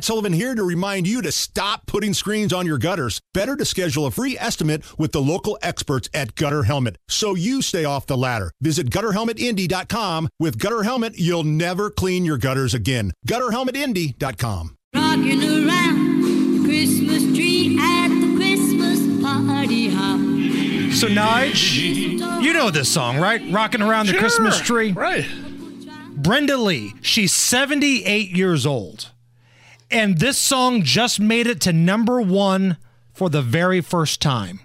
Matt Sullivan here to remind you to stop putting screens on your gutters. Better to schedule a free estimate with the local experts at Gutter Helmet so you stay off the ladder. Visit gutterhelmetindy.com. With Gutter Helmet, you'll never clean your gutters again. Gutterhelmetindy.com. Rocking around the Christmas tree at the Christmas party hop. So, Nige, you know this song, right? Rocking around the Christmas Sure. tree. Right. Brenda Lee, she's 78 years old. And this song just made it to number one for the very first time.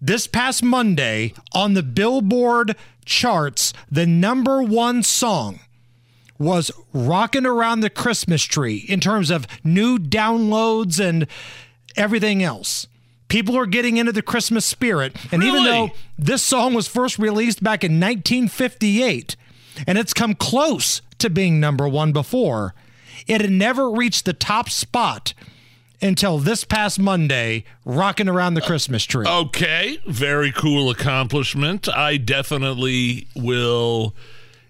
This past Monday on the Billboard charts, the number one song was Rocking Around the Christmas Tree in terms of new downloads and everything else. People are getting into the Christmas spirit. And even though this song was first released back in 1958 and it's come close to being number one before, it had never reached the top spot until this past Monday, Rocking Around the Christmas Tree. Okay, very cool accomplishment. I definitely will.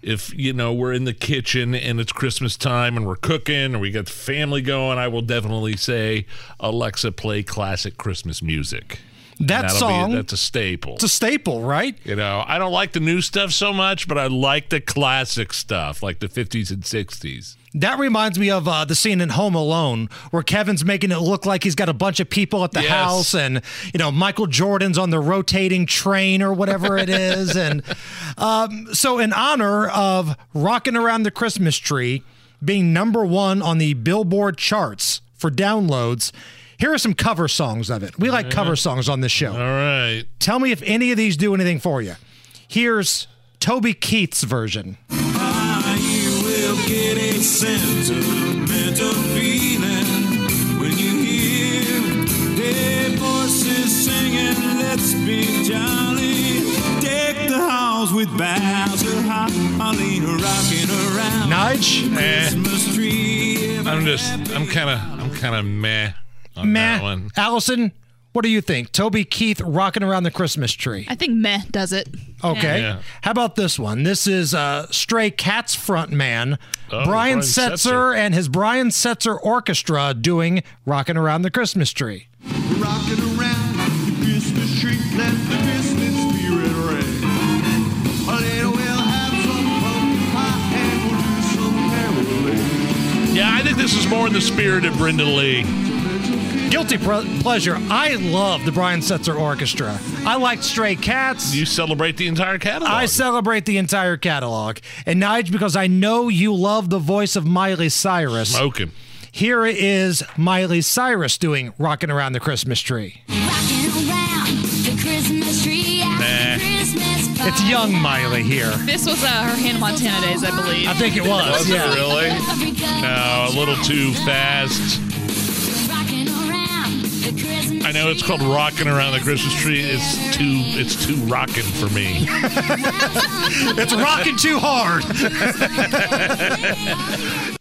If you know we're in the kitchen and it's Christmas time and we're cooking or we got the family going, I will definitely say, Alexa, play classic Christmas music. That That'll be- song, that's a staple. it's a staple, right? you know, I don't like the new stuff so much, but I like the classic stuff, like the 50s and 60s. That reminds me of uh, the scene in Home Alone where Kevin's making it look like he's got a bunch of people at the Yes. house, and you know Michael Jordan's on the rotating train or whatever it is, and um, so in honor of rocking around the Christmas tree being number one on the Billboard charts for downloads. Here are some cover songs of it. We like cover songs on this show. All right. Tell me if any of these do anything for you. Here's Toby Keith's version. You will get a sentimental feeling when you hear their voices singing, Let's be jolly. Deck the halls with boughs of holly rocking around Nige? Eh, Christmas tree. I'm just, I'm kind of, I'm kind of meh on that one. Allison, what do you think? Toby Keith rocking around the Christmas tree. I think meh does it. Okay. Yeah. How about this one? This is uh, Stray Cats frontman Oh, Brian Brian Setzer, Setzer. and his Brian Setzer Orchestra doing Rocking Around the Christmas Tree. Rocking around the Christmas tree. Let the Christmas spirit ring. A we'll have some pumpkin pie and we'll do some caroling. Yeah, I think this is more in the spirit of Brenda Lee. Guilty pre- pleasure. I love the Brian Setzer Orchestra. I like Stray Cats. You celebrate the entire catalog. I celebrate the entire catalog. And Nige, because I know you love the voice of Miley Cyrus, Smoking. here is Miley Cyrus doing Rocking Around the Christmas Tree. Rocking around the Christmas tree at Nah. the Christmas party It's young Miley here. This was uh, her Hannah Montana days, I believe. I think it was. Was it yeah. really? No, a little too fast. I know it's called rocking around the Christmas tree. It's too, it's too rocking for me. It's rocking too hard.